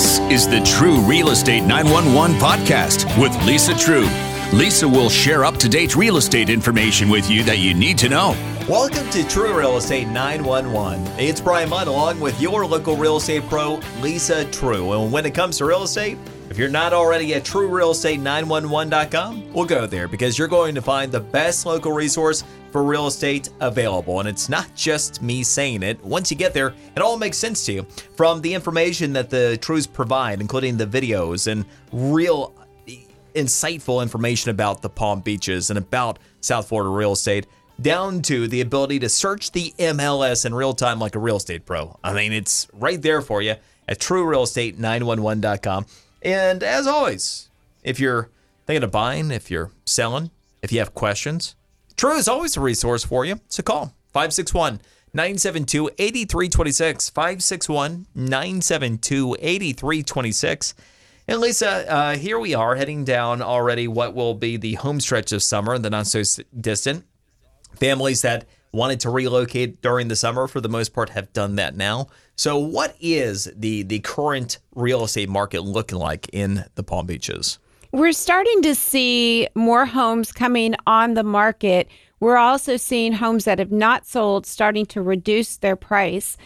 This is the Treu Real Estate 911 podcast with Lisa Treu. Lisa will share up to date real estate information with you that you need to know. Welcome to Treu Real Estate 911. It's Brian Mudd along with your local real estate pro, Lisa Treu. And when it comes to real estate, if you're not already at treurealestate911.com, we'll go there because you're going to find the best local resource for real estate available. And it's not just me saying it. Once you get there, it all makes sense to you. From the information that the Treus provide, including the videos and real insightful information about the Palm Beaches and about South Florida real estate, down to the ability to search the MLS in real time like a real estate pro. I mean, it's right there for you at treurealestate911.com. And as always, if you're thinking of buying, if you're selling, if you have questions, Treu is always a resource for you. So call 561 972 8326. 561 972 8326. And Lisa, uh, here we are heading down already what will be the home stretch of summer, the not so distant. Families that wanted to relocate during the summer, for the most part, have done that now. So, what is the the current real estate market looking like in the Palm Beaches? We're starting to see more homes coming on the market we're also seeing homes that have not sold starting to reduce their price.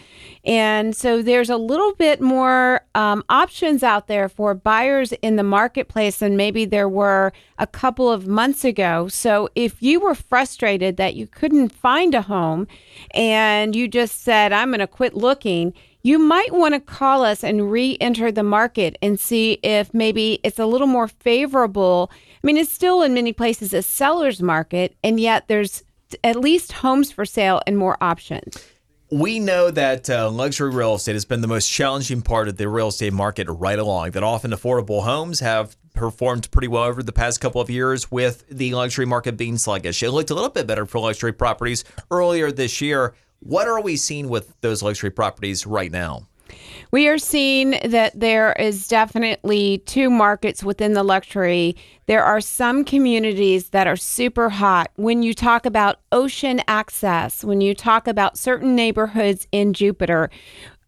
And so there's a little bit more um, options out there for buyers in the marketplace than maybe there were a couple of months ago. So if you were frustrated that you couldn't find a home and you just said, I'm going to quit looking, you might want to call us and re enter the market and see if maybe it's a little more favorable I mean, it's still in many places a seller's market, and yet there's at least homes for sale and more options. We know that uh, luxury real estate has been the most challenging part of the real estate market right along, that often affordable homes have performed pretty well over the past couple of years with the luxury market being sluggish. It looked a little bit better for luxury properties earlier this year. What are we seeing with those luxury properties right now? We are seeing that there is definitely two markets within the luxury. There are some communities that are super hot. When you talk about ocean access, when you talk about certain neighborhoods in Jupiter,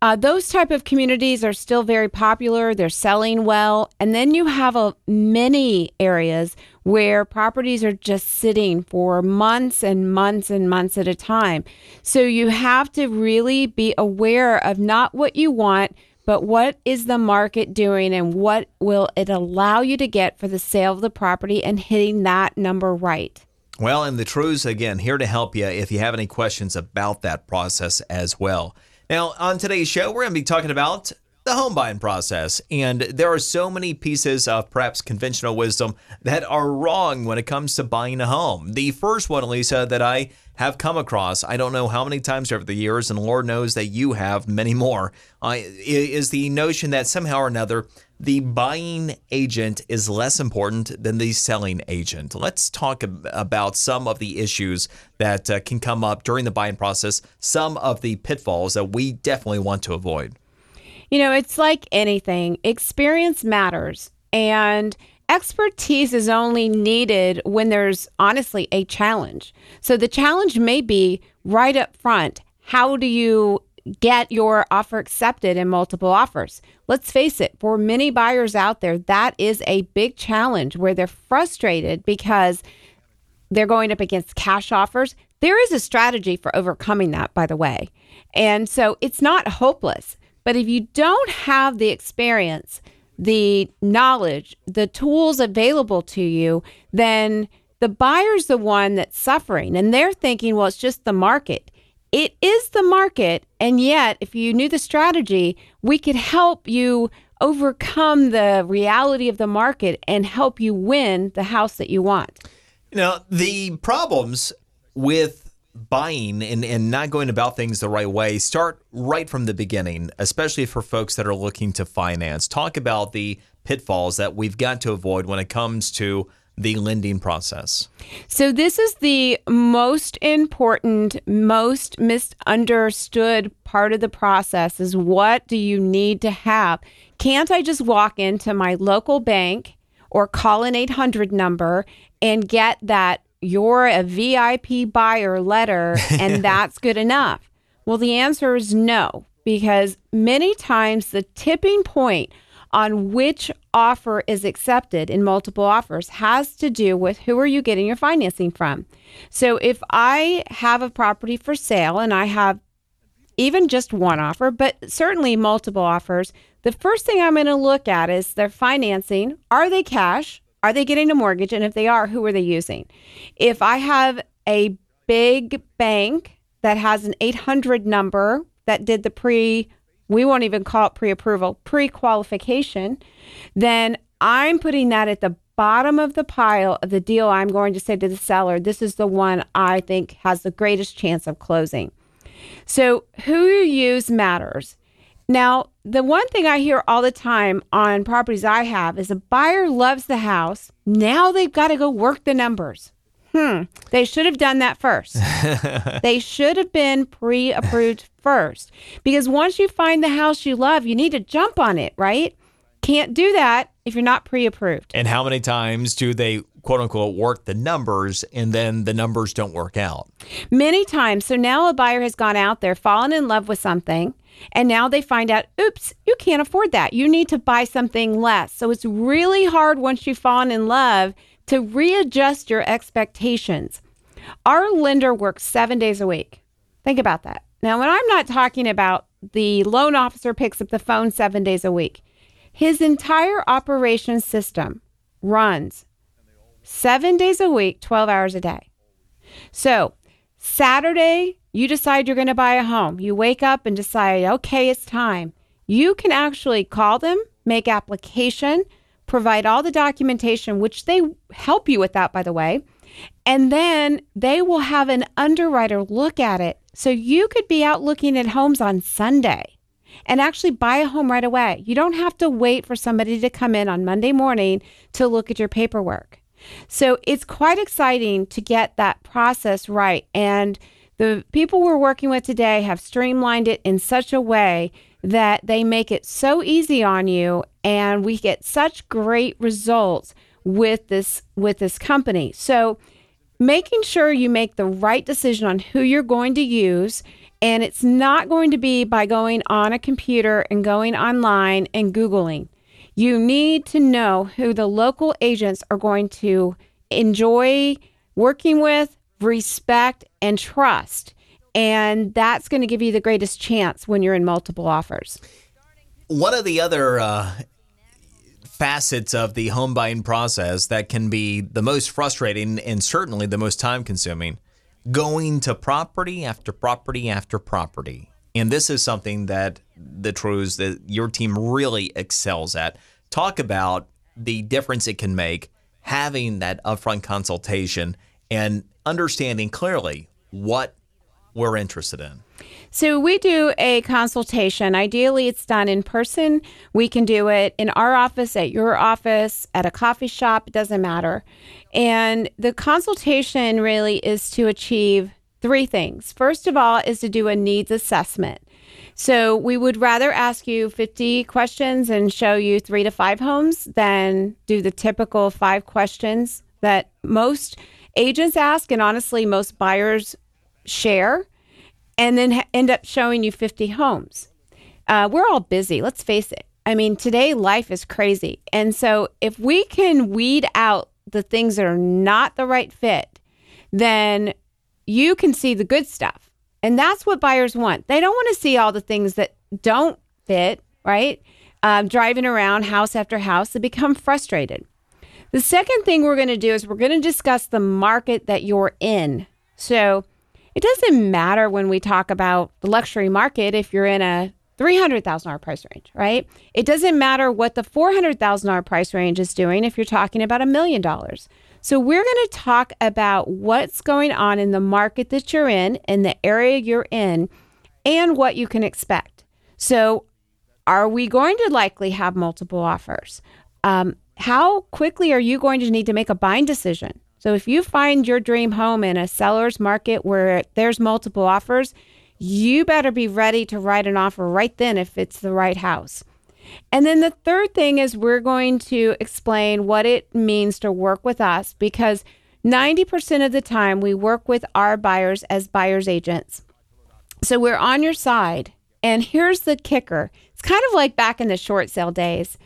uh, those type of communities are still very popular. They're selling well, and then you have a many areas where properties are just sitting for months and months and months at a time. So you have to really be aware of not what you want, but what is the market doing and what will it allow you to get for the sale of the property and hitting that number right. Well, and the Treus again here to help you if you have any questions about that process as well. Now, on today's show, we're going to be talking about the home buying process. And there are so many pieces of perhaps conventional wisdom that are wrong when it comes to buying a home. The first one, Lisa, that I have come across, I don't know how many times over the years, and Lord knows that you have many more, uh, is the notion that somehow or another the buying agent is less important than the selling agent. Let's talk about some of the issues that uh, can come up during the buying process, some of the pitfalls that we definitely want to avoid. You know, it's like anything, experience matters. And expertise is only needed when there's honestly a challenge. So the challenge may be right up front. How do you get your offer accepted in multiple offers. Let's face it, for many buyers out there, that is a big challenge where they're frustrated because they're going up against cash offers. There is a strategy for overcoming that, by the way. And so it's not hopeless. But if you don't have the experience, the knowledge, the tools available to you, then the buyer's the one that's suffering. And they're thinking, well, it's just the market. It is the market. And yet, if you knew the strategy, we could help you overcome the reality of the market and help you win the house that you want. Now, the problems with buying and, and not going about things the right way start right from the beginning, especially for folks that are looking to finance. Talk about the pitfalls that we've got to avoid when it comes to the lending process? So, this is the most important, most misunderstood part of the process is what do you need to have? Can't I just walk into my local bank or call an 800 number and get that you're a VIP buyer letter and that's good enough? Well, the answer is no, because many times the tipping point on which offer is accepted in multiple offers has to do with who are you getting your financing from. So if I have a property for sale and I have even just one offer, but certainly multiple offers, the first thing I'm going to look at is their financing. Are they cash? Are they getting a mortgage? And if they are, who are they using? If I have a big bank that has an 800 number that did the pre, we won't even call it pre approval, pre qualification, then I'm putting that at the bottom of the pile of the deal I'm going to say to the seller, this is the one I think has the greatest chance of closing. So, who you use matters. Now, the one thing I hear all the time on properties I have is a buyer loves the house. Now they've got to go work the numbers. Hmm, they should have done that first. they should have been pre approved first. Because once you find the house you love, you need to jump on it, right? Can't do that if you're not pre approved. And how many times do they quote unquote work the numbers and then the numbers don't work out? Many times. So now a buyer has gone out there, fallen in love with something, and now they find out, oops, you can't afford that. You need to buy something less. So it's really hard once you've fallen in love to readjust your expectations. Our lender works seven days a week. Think about that. Now, when I'm not talking about the loan officer picks up the phone seven days a week, his entire operation system runs seven days a week, 12 hours a day. So, Saturday, you decide you're going to buy a home. You wake up and decide, okay, it's time. You can actually call them, make application, provide all the documentation, which they help you with that, by the way. And then they will have an underwriter look at it. So you could be out looking at homes on Sunday and actually buy a home right away. You don't have to wait for somebody to come in on Monday morning to look at your paperwork. So it's quite exciting to get that process right. And the people we're working with today have streamlined it in such a way that they make it so easy on you and we get such great results with this with this company. So making sure you make the right decision on who you're going to use and it's not going to be by going on a computer and going online and googling. You need to know who the local agents are going to enjoy working with, respect, and trust. And that's going to give you the greatest chance when you're in multiple offers. One of the other uh, facets of the home buying process that can be the most frustrating and certainly the most time consuming going to property after property after property. And this is something that the Treus that your team really excels at. Talk about the difference it can make having that upfront consultation and understanding clearly what we're interested in. So we do a consultation. Ideally, it's done in person. We can do it in our office, at your office, at a coffee shop, it doesn't matter. And the consultation really is to achieve three things. First of all, is to do a needs assessment. So we would rather ask you 50 questions and show you three to five homes than do the typical five questions that most agents ask and honestly most buyers share and then ha- end up showing you 50 homes. Uh, we're all busy, let's face it. I mean, today life is crazy. And so if we can weed out the things that are not the right fit, then you can see the good stuff and that's what buyers want. They don't want to see all the things that don't fit, right? Um, driving around house after house, they become frustrated. The second thing we're going to do is we're going to discuss the market that you're in. So it doesn't matter when we talk about the luxury market if you're in a $300,000 price range, right? It doesn't matter what the $400,000 price range is doing if you're talking about a million dollars. So, we're going to talk about what's going on in the market that you're in, in the area you're in, and what you can expect. So, are we going to likely have multiple offers? Um, how quickly are you going to need to make a buying decision? So, if you find your dream home in a seller's market where there's multiple offers, you better be ready to write an offer right then if it's the right house. And then the third thing is we're going to explain what it means to work with us because 90% of the time we work with our buyers as buyer's agents. So we're on your side. And here's the kicker it's kind of like back in the short sale days.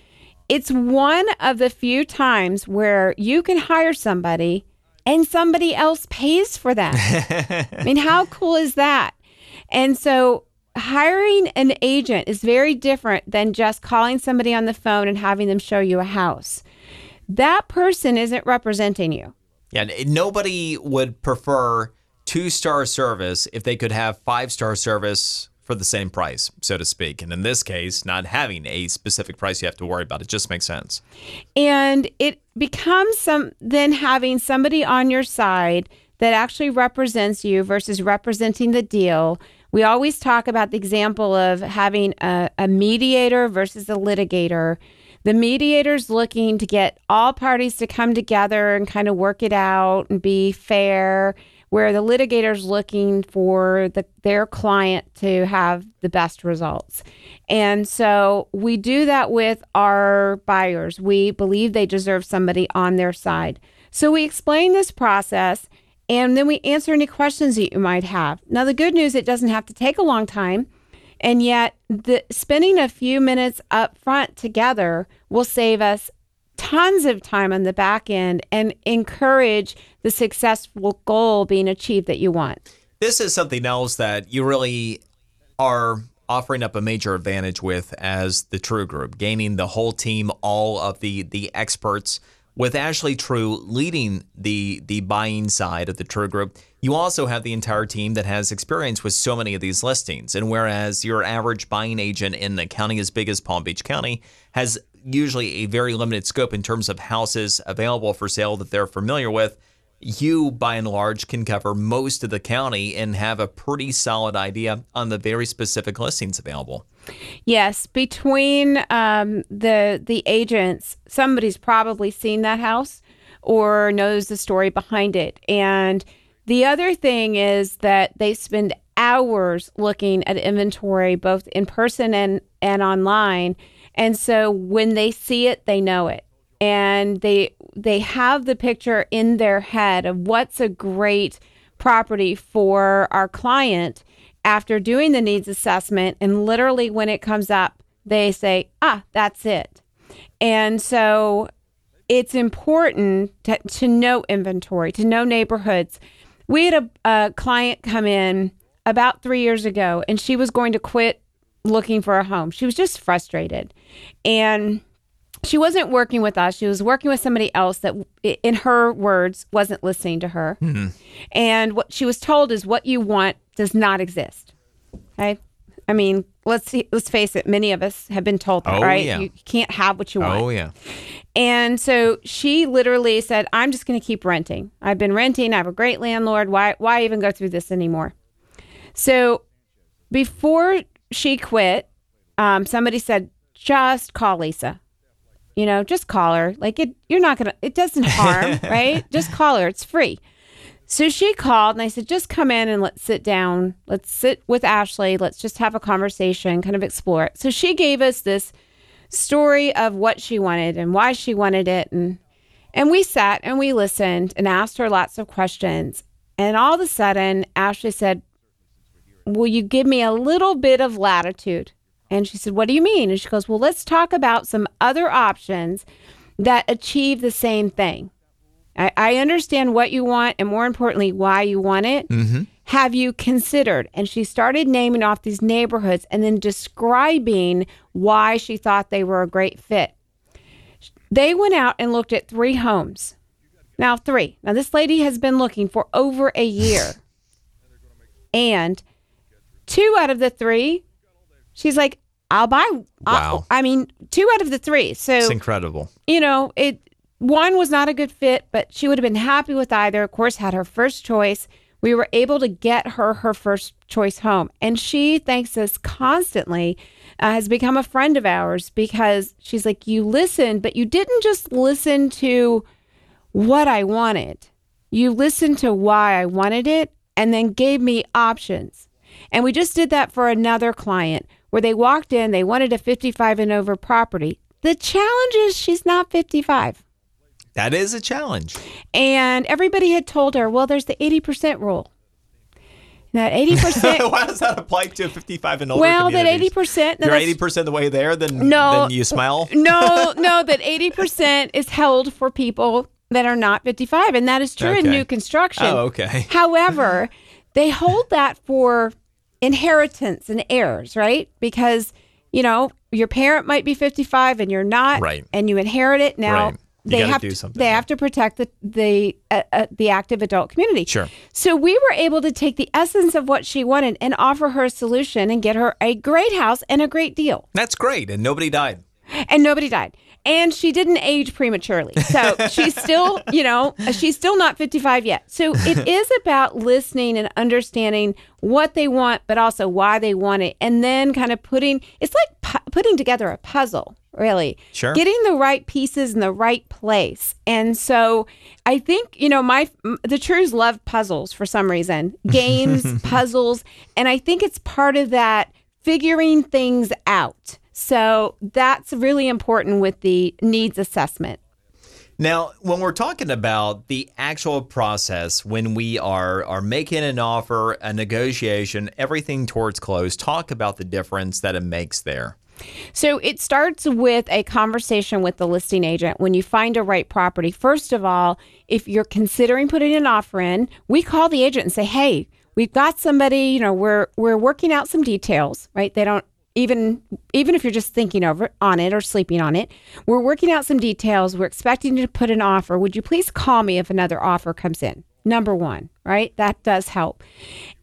It's one of the few times where you can hire somebody and somebody else pays for that. I mean, how cool is that? And so hiring an agent is very different than just calling somebody on the phone and having them show you a house. That person isn't representing you. Yeah, nobody would prefer two star service if they could have five star service for the same price, so to speak. And in this case, not having a specific price you have to worry about, it just makes sense. And it becomes some then having somebody on your side that actually represents you versus representing the deal. We always talk about the example of having a, a mediator versus a litigator. The mediator's looking to get all parties to come together and kind of work it out and be fair where the litigator's looking for the, their client to have the best results. And so we do that with our buyers. We believe they deserve somebody on their side. So we explain this process and then we answer any questions that you might have. Now, the good news, it doesn't have to take a long time. And yet, the, spending a few minutes up front together will save us tons of time on the back end and encourage the successful goal being achieved that you want. This is something else that you really are offering up a major advantage with as the Treu Group, gaining the whole team, all of the the experts. With Ashley Treu leading the the buying side of the Treu Group, you also have the entire team that has experience with so many of these listings. And whereas your average buying agent in a county as big as Palm Beach County has usually a very limited scope in terms of houses available for sale that they're familiar with. You, by and large, can cover most of the county and have a pretty solid idea on the very specific listings available. Yes, between um, the the agents, somebody's probably seen that house or knows the story behind it. And the other thing is that they spend hours looking at inventory, both in person and and online and so when they see it, they know it. And they they have the picture in their head of what's a great property for our client after doing the needs assessment and literally when it comes up, they say, "Ah, that's it." And so it's important to, to know inventory, to know neighborhoods. We had a, a client come in about three years ago, and she was going to quit looking for a home. She was just frustrated. And she wasn't working with us. She was working with somebody else that, in her words, wasn't listening to her. Mm-hmm. And what she was told is what you want does not exist. Okay. I mean, let's see, let's face it. Many of us have been told that, oh, right? Yeah. You can't have what you want. Oh yeah. And so she literally said, "I'm just going to keep renting. I've been renting. I have a great landlord. Why? Why even go through this anymore?" So before she quit, um, somebody said, just call Lisa. You know, just call her. Like it, you're not gonna. It doesn't harm, right? Just call her. It's free. So she called and I said, just come in and let's sit down. Let's sit with Ashley. Let's just have a conversation, kind of explore it. So she gave us this story of what she wanted and why she wanted it. And, and we sat and we listened and asked her lots of questions. And all of a sudden, Ashley said, Will you give me a little bit of latitude? And she said, What do you mean? And she goes, Well, let's talk about some other options that achieve the same thing. I, I understand what you want and more importantly, why you want it. Mm-hmm. Have you considered? And she started naming off these neighborhoods and then describing why she thought they were a great fit. They went out and looked at three homes. Now, three. Now, this lady has been looking for over a year. and two out of the three, she's like, I'll buy. Wow. I, I mean, two out of the three. So it's incredible. You know, it one was not a good fit, but she would have been happy with either. Of course, had her first choice. We were able to get her her first choice home, and she thanks us constantly. Uh, has become a friend of ours because she's like, you listened, but you didn't just listen to what I wanted. You listened to why I wanted it, and then gave me options. And we just did that for another client where they walked in, they wanted a 55 and over property. The challenge is she's not 55. That is a challenge. And everybody had told her, well, there's the 80% rule. That 80%. Why does that apply to 55 and older well, that 80%. no, You're 80% the way there, then, No. then you smile? no, no, that 80% is held for people that are not 55. And that is true in new construction. Oh, okay. However, they hold that for inheritance and heirs, right? Because, you know, your parent might be 55 and you're not, Right. and you inherit it. Now, Right. They have do to, something, they yeah. have to protect the the uh, uh, the active adult community. Sure. So we were able to take the essence of what she wanted and offer her a solution and get her a great house and a great deal That's great. And nobody died. And nobody died. And she didn't age prematurely. So she's still, you know, she's still not 55 yet. So it is about listening and understanding what they want, but also why they want it. And then kind of putting, it's like pu- putting together a puzzle, really. Sure. Getting the right pieces in the right place. And so I think, you know, my, the Treus love puzzles for some reason, games, puzzles. And I think it's part of that figuring things out. So that's really important with the needs assessment. Now, when we're talking about the actual process, when we are are making an offer, a negotiation, everything towards close, talk about the difference that it makes there. So it starts with a conversation with the listing agent when you find a right property. First of all, if you're considering putting an offer in, we call the agent and say, "Hey, we've got somebody, you know, we're we're working out some details, right? They don't even even if you're just thinking over on it or sleeping on it, we're working out some details. We're expecting you to put an offer. Would you please call me if another offer comes in?" Number 1, right? That does help.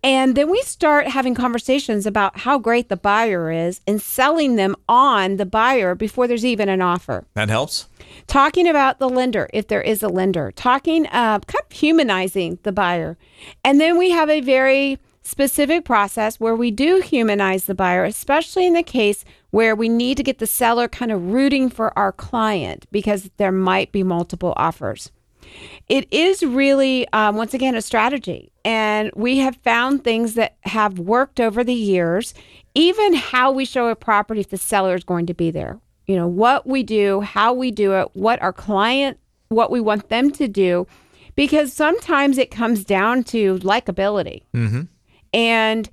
And then we start having conversations about how great the buyer is and selling them on the buyer before there's even an offer. That helps. Talking about the lender, if there is a lender, talking, uh, kind of humanizing the buyer. And then we have a very specific process where we do humanize the buyer, especially in the case where we need to get the seller kind of rooting for our client because there might be multiple offers. It is really um, once again a strategy. And we have found things that have worked over the years even how we show a property if the seller is going to be there. You know what we do how we do it what our client what we want them to do because sometimes it comes down to likability and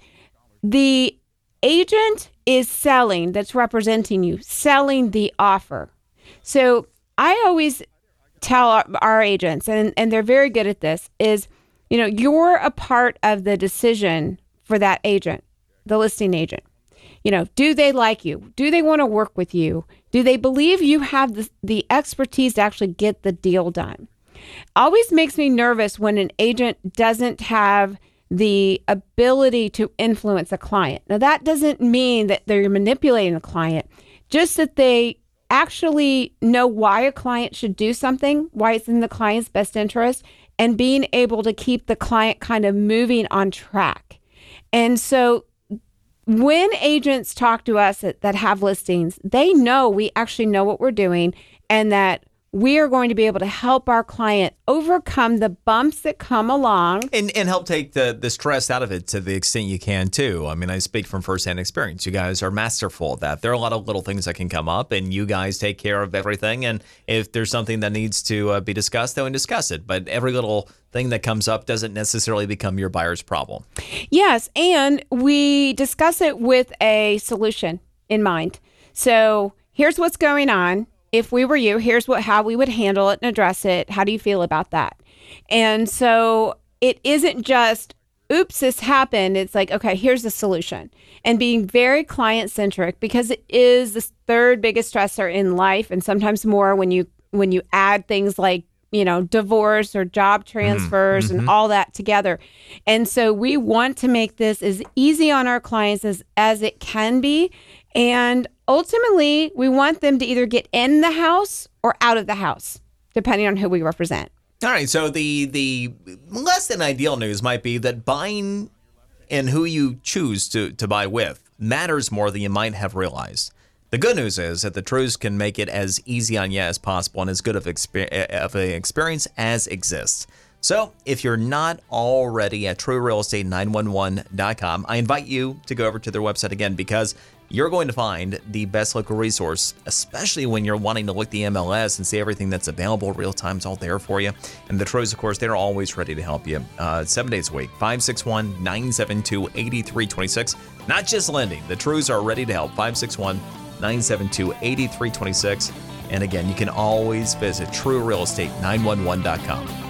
the agent is selling that's representing you selling the offer. So i always tell our, our agents and, and they're very good at this is you know you're a part of the decision for that agent the listing agent. You know do they like you? Do they want to work with you? Do they believe you have the, the expertise to actually get the deal done? Always makes me nervous when an agent doesn't have the ability to influence a client. Now, that doesn't mean that they're manipulating a client, just that they actually know why a client should do something, why it's in the client's best interest, and being able to keep the client kind of moving on track. And so when agents talk to us that, that have listings, they know we actually know what we're doing and that we are going to be able to help our client overcome the bumps that come along. And, and help take the, the stress out of it to the extent you can, too. I mean, I speak from firsthand experience. You guys are masterful at that. There are a lot of little things that can come up, and you guys take care of everything. And if there's something that needs to uh, be discussed, then we discuss it. But every little thing that comes up doesn't necessarily become your buyer's problem. Yes, and we discuss it with a solution in mind. So here's what's going on. If we were you, here's what how we would handle it and address it. How do you feel about that? And so it isn't just oops this happened. It's like okay here's the solution. And being very client centric because it is the third biggest stressor in life and sometimes more when you when you add things like you know divorce or job mm-hmm. Mm-hmm. transfers and all that together. And so we want to make this as easy on our clients as as it can be and ultimately we want them to either get in the house or out of the house depending on who we represent All right, so the the less than ideal news might be that buying and who you choose to, to buy with matters more than you might have realized. The good news is that the Treus can make it as easy on you as possible and as good of, exper- of an experience as exists. So, if you're not already at TreuRealEstate911.com, I invite you to go over to their website again because you're going to find the best local resource, especially when you're wanting to look the MLS and see everything that's available real time is all there for you. And the Treus, of course, they're always ready to help you uh, seven days a week, 561 972 8326. Not just lending, the Treus are ready to help, 561 972 8326. And again, you can always visit treurealestate911.com.